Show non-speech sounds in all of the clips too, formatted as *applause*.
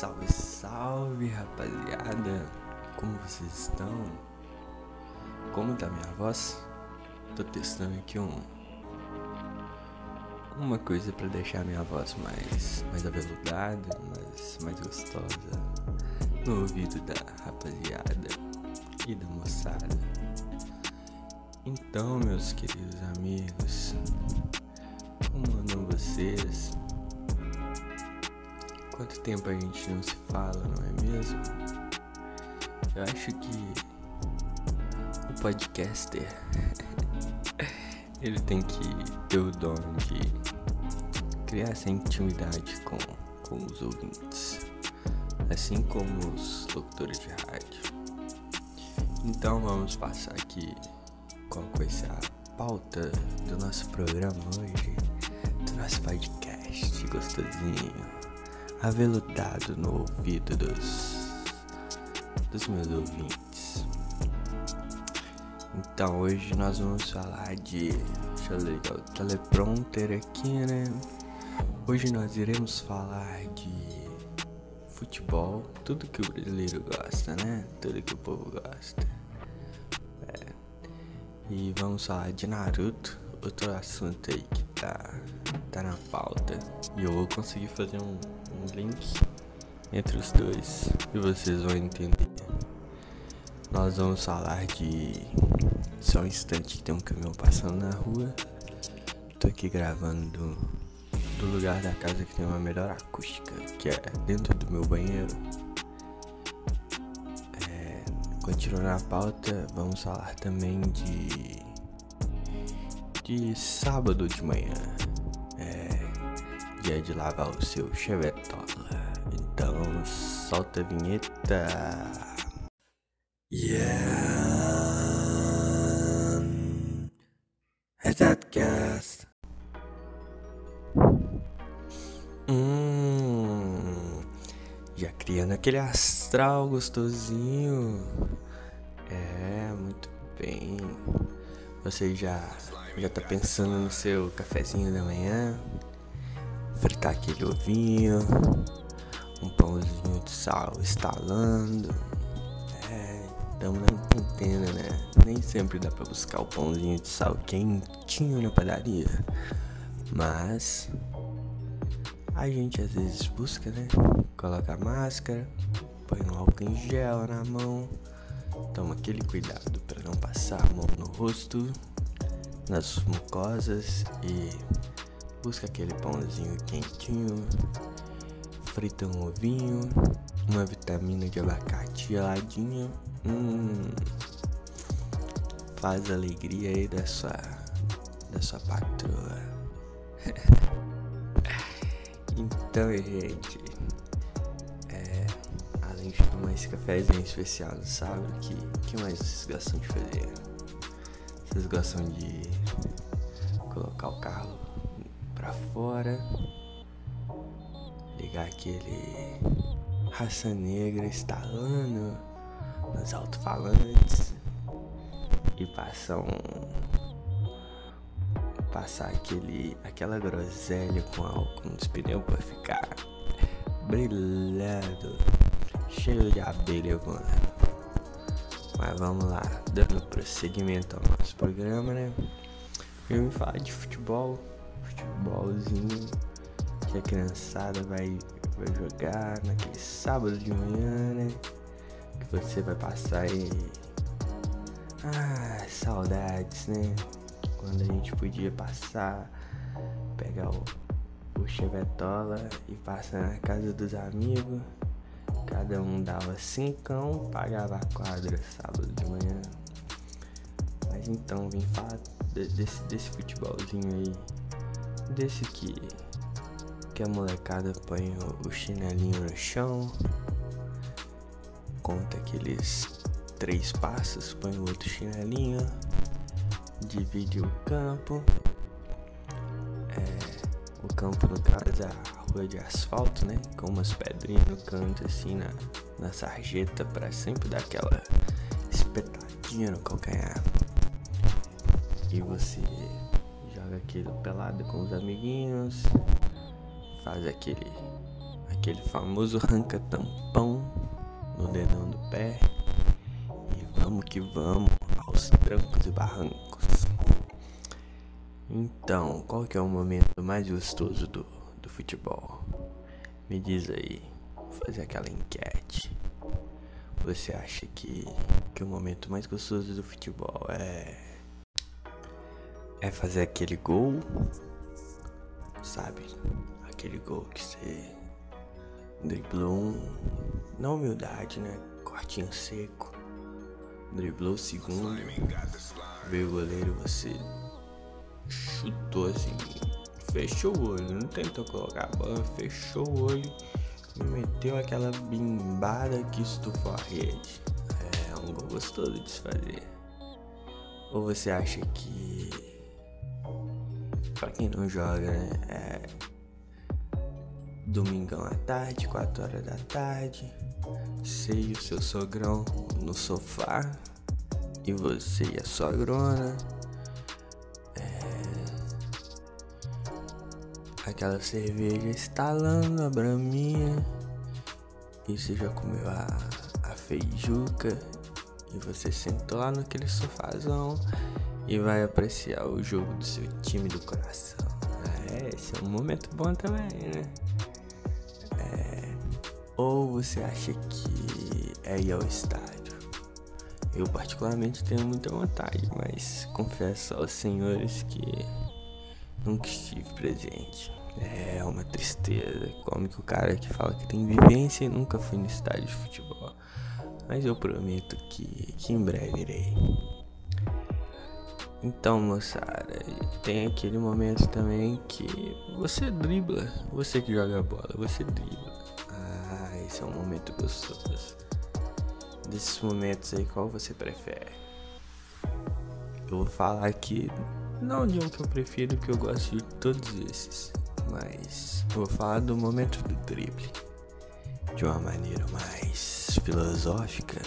Salve, salve rapaziada! Como vocês estão? Como tá minha voz? Tô testando aqui um uma coisa para deixar minha voz mais mais aveludada, mais mais gostosa no ouvido da rapaziada e da moçada. Então, meus queridos amigos, como andam vocês? Quanto tempo a gente não se fala, não é mesmo? Eu acho que o podcaster *laughs* ele tem que ter o dom de criar essa intimidade com, com os ouvintes, assim como os locutores de rádio. Então vamos passar aqui qual vai ser a pauta do nosso programa hoje, do nosso podcast gostosinho aveludado no ouvido dos, dos meus ouvintes. Então hoje nós vamos falar de. Deixa eu ligar o teleprompter aqui, né? Hoje nós iremos falar de futebol, tudo que o brasileiro gosta, né? Tudo que o povo gosta. É. E vamos falar de Naruto, outro assunto aí que tá, tá na pauta. E eu vou conseguir fazer um um link entre os dois e vocês vão entender. Nós vamos falar de. Só um instante que tem um caminhão passando na rua. Tô aqui gravando do, do lugar da casa que tem uma melhor acústica, que é dentro do meu banheiro. É, continuando a pauta, vamos falar também de. de sábado de manhã dia de lavar o seu chevetola. Então solta a vinheta. Yeah. Resetcast. Hum, já criando aquele astral gostosinho. É, muito bem. Você já já tá pensando no seu cafezinho da manhã? Fritar aquele ovinho, um pãozinho de sal estalando. É, estamos na quarentena, né? Nem sempre dá pra buscar o pãozinho de sal quentinho na padaria. Mas a gente às vezes busca, né? Coloca a máscara, põe um álcool em gel na mão, toma aquele cuidado para não passar a mão no rosto, nas mucosas e Busca aquele pãozinho quentinho, frita um ovinho, uma vitamina de abacate geladinha. Hum, faz a alegria aí da sua, da sua patroa. *laughs* então, gente, é, além de tomar esse cafezinho especial no sábado, que, que mais vocês gostam de fazer? Vocês gostam de colocar o carro para fora, ligar aquele raça negra instalando nos alto-falantes e passar um passar aquele aquela groselha com álcool nos pneus para ficar brilhando, cheio de abelha voando. Mas vamos lá, dando prosseguimento ao nosso programa, né? Eu me falar de futebol futebolzinho que a criançada vai, vai jogar naquele sábado de manhã, né? Que você vai passar aí. Ah, saudades, né? Quando a gente podia passar, pegar o, o chevetola e passar na casa dos amigos. Cada um dava cincão, pagava a quadra sábado de manhã. Mas então, vim falar desse, desse futebolzinho aí desse que, que a molecada põe o, o chinelinho no chão, conta aqueles três passos, põe o outro chinelinho, divide o campo. É, o campo no caso é a rua de asfalto, né? Com umas pedrinhas no canto assim na, na sarjeta para sempre dar aquela espetadinha no calcanhar. E você aquilo pelado com os amiguinhos, faz aquele aquele famoso arranca-tampão no dedão do pé. E vamos que vamos aos trancos e barrancos. Então, qual que é o momento mais gostoso do, do futebol? Me diz aí, vou fazer aquela enquete. Você acha que, que o momento mais gostoso do futebol é. É fazer aquele gol? Sabe? Aquele gol que você driblou um. Na humildade, né? Cortinho seco. Driblou o segundo. Veio o goleiro você chutou assim. Fechou o olho. Não tentou colocar a bola, fechou o olho meteu aquela bimbada que estufou a rede. É um gol gostoso de se fazer. Ou você acha que. Pra quem não joga, né? É. Domingão à tarde, 4 horas da tarde. E o seu sogrão no sofá. E você e a sogrona. aquela cerveja estalando, a braminha. E você já comeu a, a feijuca. E você sentou lá naquele sofazão e vai apreciar o jogo do seu time do coração. É, esse é um momento bom também, né? É, ou você acha que é ir ao estádio? Eu particularmente tenho muita vontade, mas confesso aos senhores que nunca estive presente. É uma tristeza. Cômico o cara que fala que tem vivência e nunca foi no estádio de futebol. Mas eu prometo que, que em breve irei. Então, moçada, tem aquele momento também que você dribla. Você que joga a bola, você dribla. Ah, esse é um momento gostoso. Desses momentos aí, qual você prefere? Eu vou falar aqui, não de um que eu prefiro, que eu gosto de todos esses mas vou falar do momento do drible de uma maneira mais filosófica.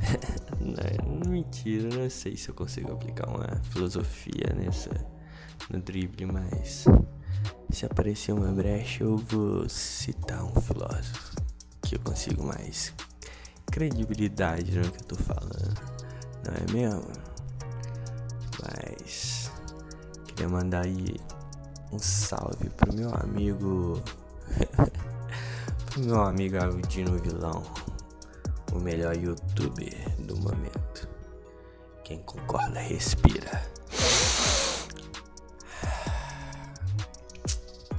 *laughs* não, mentira, não sei se eu consigo aplicar uma filosofia nessa no drible, mas se aparecer uma brecha eu vou citar um filósofo que eu consigo mais credibilidade no que eu tô falando, não é mesmo? Mas queria mandar aí um salve pro meu amigo. *laughs* pro meu amigo Aldino Vilão, o melhor youtuber do momento. Quem concorda, respira.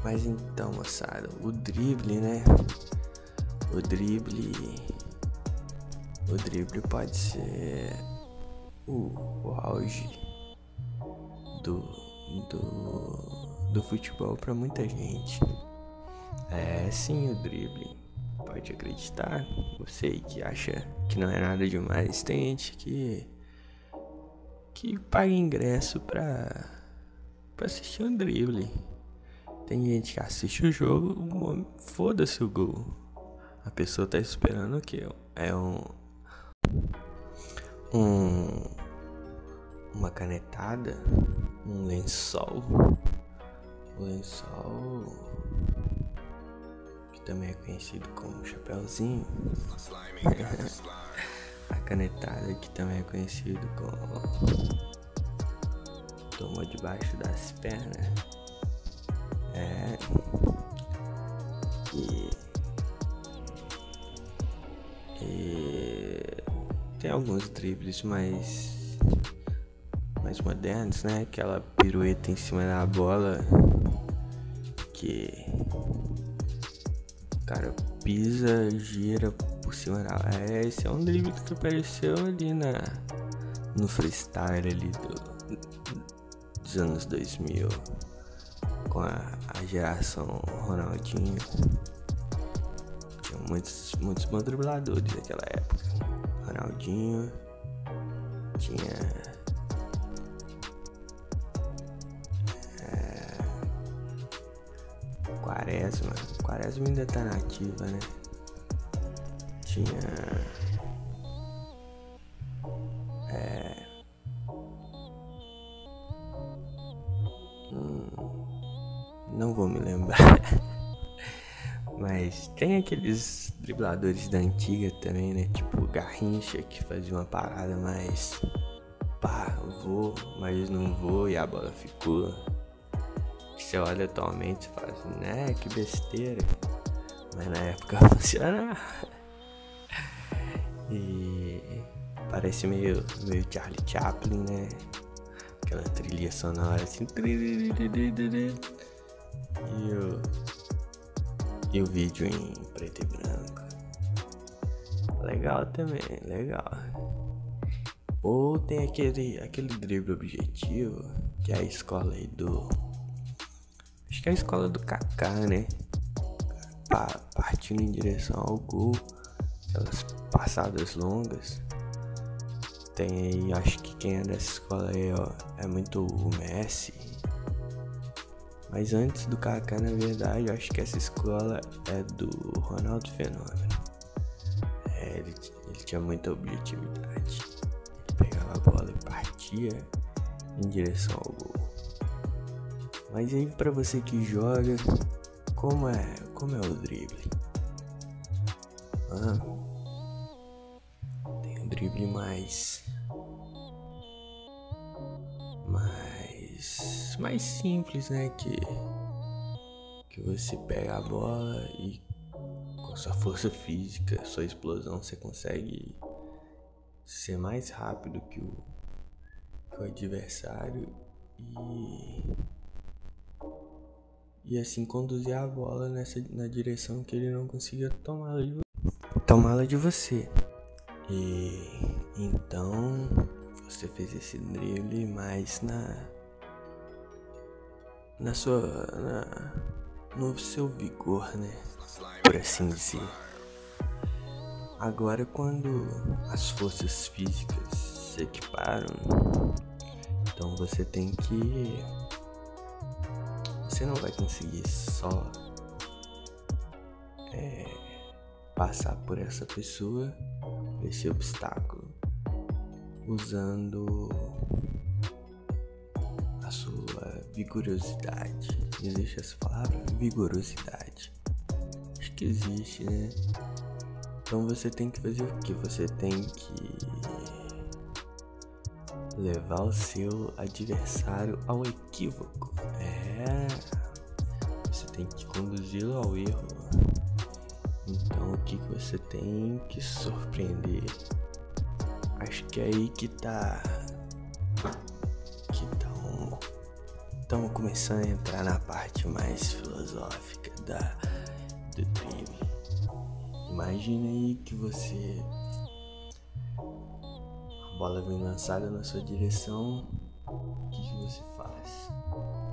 Mas então, moçada, o drible, né? O drible. O drible pode ser o, o auge do, do do futebol para muita gente. É sim o drible. Pode acreditar. Você que acha que não é nada demais. Tem gente que. que paga ingresso pra. pra assistir um drible. Tem gente que assiste o jogo, foda-se o gol. A pessoa tá esperando o que? É um. Um. Uma canetada, um lençol, o lençol, também é conhecido como chapéuzinho, *laughs* a canetada, que também é conhecido como toma debaixo das pernas, é. E, e. Tem alguns dribles mais mais modernos, né? Aquela pirueta em cima da bola que cara pisa, gira por cima da. É, esse é um drible que apareceu ali na no freestyle ali do, dos anos 2000 com a, a geração Ronaldinho. Tinha muitos, muitos bons dribladores naquela época. Ronaldinho tinha Quaresma. Quaresma ainda tá nativa, né? Tinha. É. Hum, não vou me lembrar. *laughs* Mas tem aqueles dribladores da antiga também, né? Tipo Garrincha que fazia uma parada mais. Pá, vou, mas não vou e a bola ficou. Você olha atualmente e fala assim, né? Que besteira. Mas na época *laughs* funcionava. E parece meio, meio Charlie Chaplin, né? Aquela trilha sonora assim. E o, e o vídeo em preto e branco. Legal também, legal. Ou tem aquele, aquele drible objetivo, que é a escola aí do. A escola do Kaká, né? Partindo em direção ao gol, aquelas passadas longas. Tem aí, acho que quem é dessa escola aí, ó, é muito o Messi. Mas antes do Kaká, na verdade, acho que essa escola é do Ronaldo Fenômeno. É, ele, ele tinha muita objetividade. Ele pegava a bola e partia em direção ao gol. Mas aí para você que joga, como é, como é o drible? Ah, tem um drible mais mais mais simples, né, que que você pega a bola e com sua força física, sua explosão, você consegue ser mais rápido que o, que o adversário e e assim conduzir a bola nessa na direção que ele não consiga tomá-la de, tomá de você. E então você fez esse drible mais na na sua na, no seu vigor, né? Por assim dizer. Agora quando as forças físicas se equiparam, então você tem que você não vai conseguir só é, passar por essa pessoa, esse obstáculo, usando a sua vigorosidade. Existe essa palavra? Vigorosidade. Acho que existe, né? Então você tem que fazer o que? Você tem que levar o seu adversário ao equívoco. É. Você tem que conduzi-lo ao erro. Então o que, você tem que surpreender? Acho que é aí que tá. Que estão. Estamos começando a entrar na parte mais filosófica da, do crime. Imagina aí que você bola vem lançada na sua direção, o que, que você faz?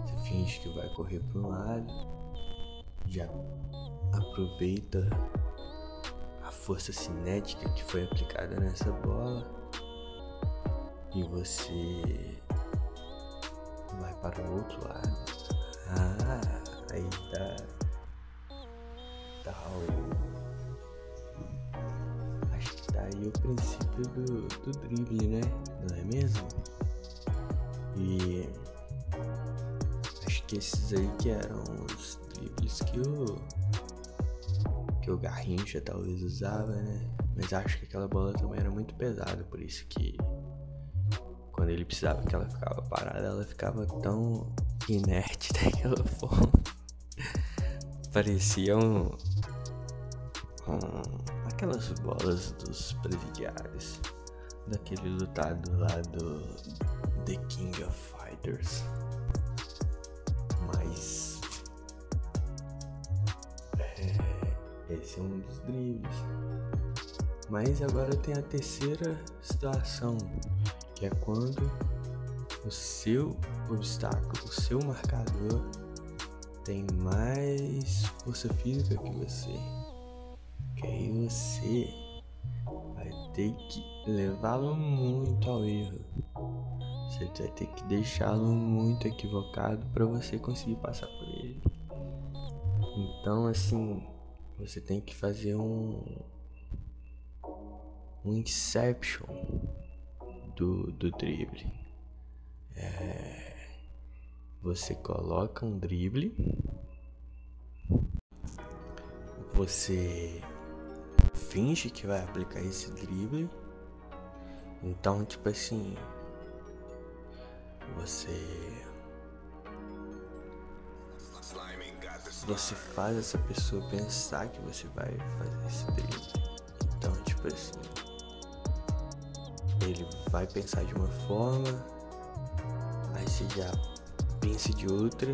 Você finge que vai correr para um lado, já aproveita a força cinética que foi aplicada nessa bola e você vai para o outro lado. Ah, aí tá, tá o aí o princípio do, do drible, né? Não é mesmo? E acho que esses aí que eram os dribles que o que o Garrincha talvez usava, né? Mas acho que aquela bola também era muito pesada, por isso que quando ele precisava que ela ficava parada, ela ficava tão inerte *laughs* daquela forma. Parecia um, um aquelas bolas dos presidiários, daquele lutado lá do The King of Fighters. Mas é, esse é um dos dribles. Mas agora tem a terceira situação, que é quando o seu obstáculo, o seu marcador tem mais força física que você que aí você vai ter que levá-lo muito ao erro. Você vai ter que deixá-lo muito equivocado para você conseguir passar por ele. Então, assim, você tem que fazer um um inception do, do drible. É, você coloca um drible você finge que vai aplicar esse drible. Então, tipo assim, você você faz essa pessoa pensar que você vai fazer esse drible. Então, tipo assim, ele vai pensar de uma forma, aí você já pensa de outra,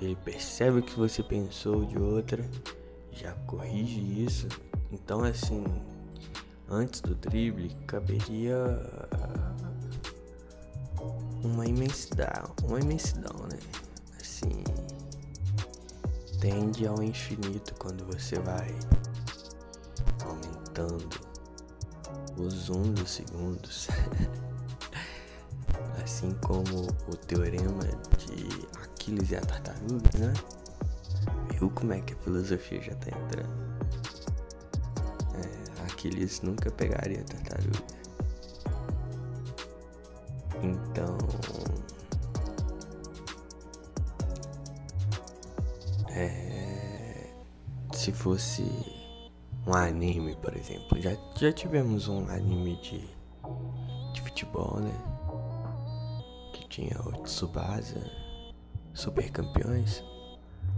ele percebe que você pensou de outra, já corrige isso. Então, assim, antes do drible, caberia uma imensidão, uma imensidão, né? Assim, tende ao infinito quando você vai aumentando o zoom dos segundos. *laughs* assim como o teorema de Aquiles e a tartaruga, né? Viu como é que a filosofia já tá entrando? É, Aquiles nunca pegaria a tartaruga. Então. É, se fosse um anime, por exemplo. Já, já tivemos um anime de, de futebol, né? Que tinha o Tsubasa, Super Campeões.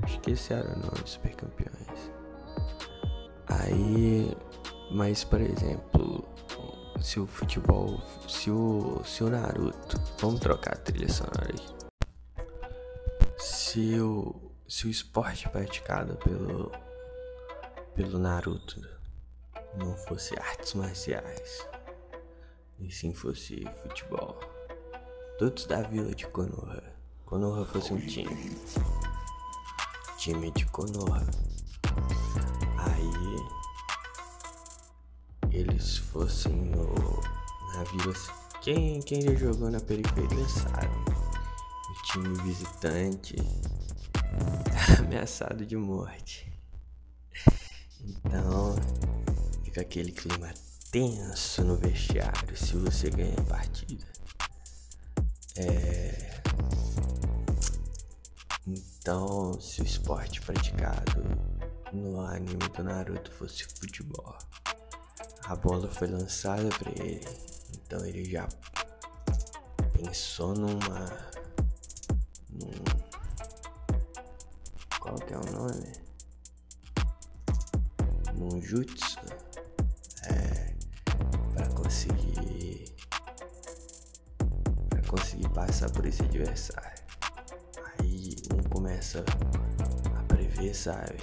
Acho que esse era o nome, Super Campeões. Aí, mas por exemplo, se o futebol, se o, se o Naruto, vamos trocar a trilha sonora aí. Se o, se o esporte praticado pelo pelo Naruto não fosse artes marciais, e sim fosse futebol. Todos da vila de Konoha. Konoha fosse um time. Time de Konoha. Aí eles fossem no, na vila. Quem, quem já jogou na periferia sabe. O time visitante *laughs* ameaçado de morte. Então, fica aquele clima tenso no vestiário se você ganha a partida. É... Então, se o esporte praticado no anime do Naruto fosse futebol, a bola foi lançada para ele, então ele já pensou numa. Num, qual que é o nome? num jutsu é, para conseguir para conseguir passar por esse adversário. Aí um começa a prever, sabe?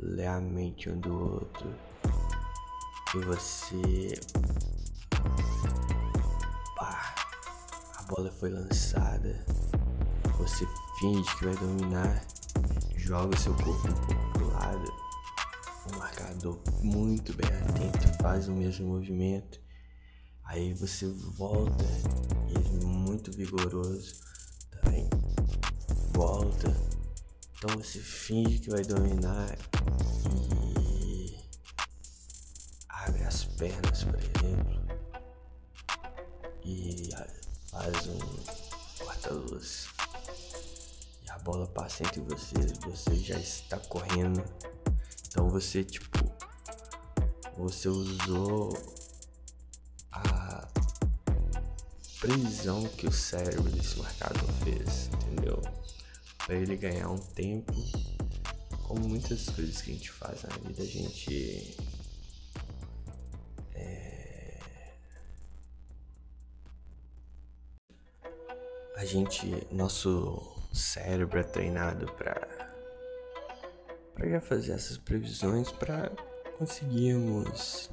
Ler a mente um do outro. E você. Pá, a bola foi lançada. Você finge que vai dominar. Joga seu corpo um pouco pro lado o marcador muito bem atento faz o mesmo movimento. Aí você volta, ele muito vigoroso, também volta. Então você finge que vai dominar pernas, por exemplo, e faz um corta-luz. E a bola passa entre vocês, você já está correndo então você, tipo, você usou a previsão que o cérebro desse marcador fez, entendeu? Para ele ganhar um tempo, como muitas coisas que a gente faz na vida, a gente gente, nosso cérebro é treinado para para já fazer essas previsões para conseguirmos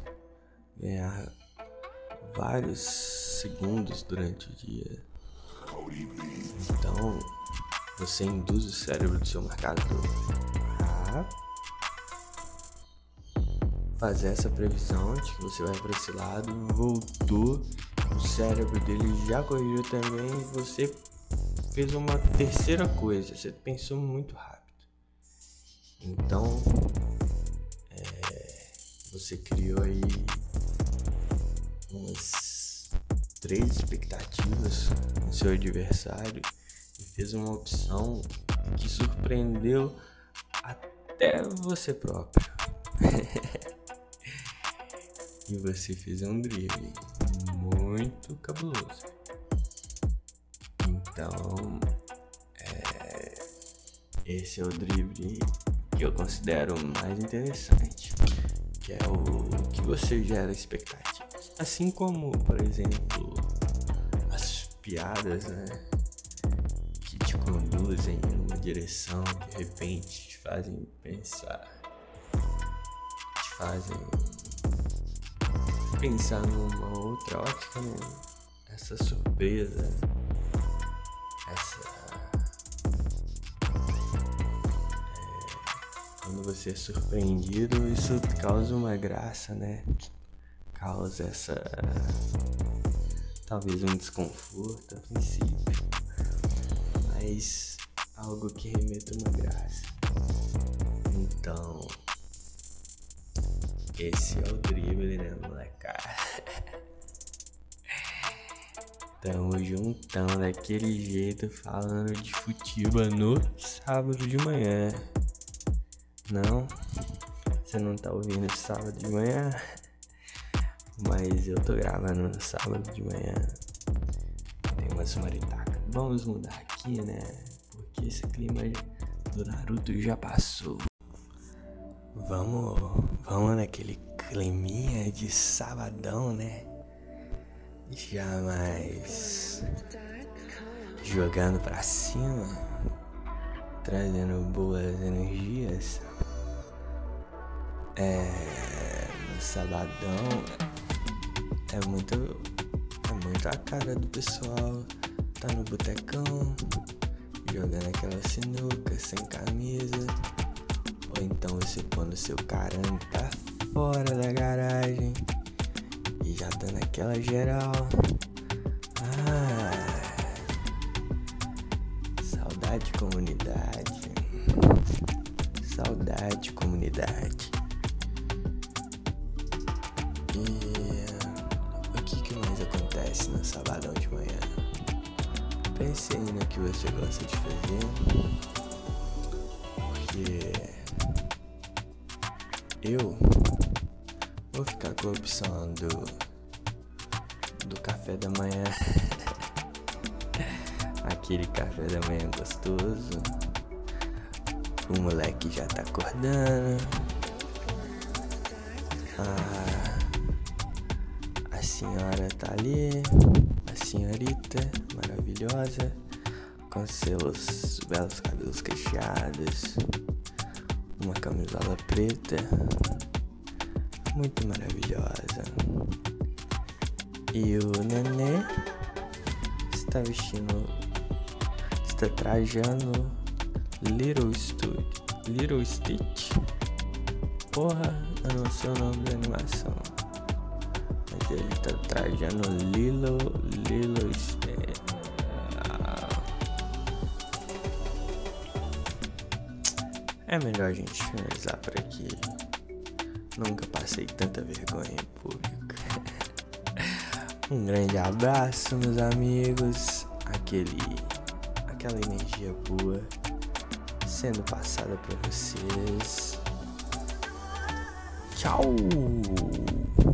ganhar vários segundos durante o dia. Então, você induz o cérebro do seu marcador a fazer essa previsão de que você vai para esse lado, voltou, o cérebro dele já corrigiu também e você fez uma terceira coisa, você pensou muito rápido. Então, é, você criou aí umas três expectativas no seu adversário e fez uma opção que surpreendeu até você próprio. *laughs* e você fez um drible muito cabuloso. Então, é, esse é o drible que eu considero mais interessante, que é o que você gera expectativa. Assim como, por exemplo, as piadas, né? Que te conduzem em uma direção, de repente te fazem pensar, te fazem pensar numa outra ótica, né? essa surpresa, essa. É, quando você é surpreendido, isso causa uma graça, né? Causa essa. Talvez um desconforto a princípio, mas algo que remeta uma graça. Então. Esse é o drible, né, molecada? Tamo juntão daquele jeito falando de futebol no sábado de manhã. Não? Você não tá ouvindo sábado de manhã? Mas eu tô gravando no sábado de manhã. Tem umas maritacas. Vamos mudar aqui, né? Porque esse clima do Naruto já passou. Vamos, vamos naquele climinha de sabadão, né? Já mais jogando pra cima, trazendo boas energias. É, no sabadão é muito, é muito a cara do pessoal. Tá no botecão, jogando aquela sinuca sem camisa. Ou então você pondo seu caramba pra fora da garagem e já dando aquela geral. Ah, saudade comunidade. Saudade comunidade. E o que, que mais acontece no sabadão de manhã? Pense aí no que você gosta de fazer. Porque eu vou ficar com a opção do do café da manhã. *laughs* Aquele café da manhã gostoso. O moleque já tá acordando. A, a senhora tá ali. A senhorita maravilhosa. Com seus belos cabelos cacheados. Uma camisola preta. Muito maravilhosa. E o nenê está vestindo, está trajando Little, Stu, Little Stitch. Porra, eu não sei o nome da animação. Mas ele está trajando Lilo, Lilo Stitch. É melhor a gente finalizar por aqui. Nunca passei tanta vergonha em público. *laughs* Um grande abraço, meus amigos. Aquele, aquela energia boa sendo passada para vocês. Tchau.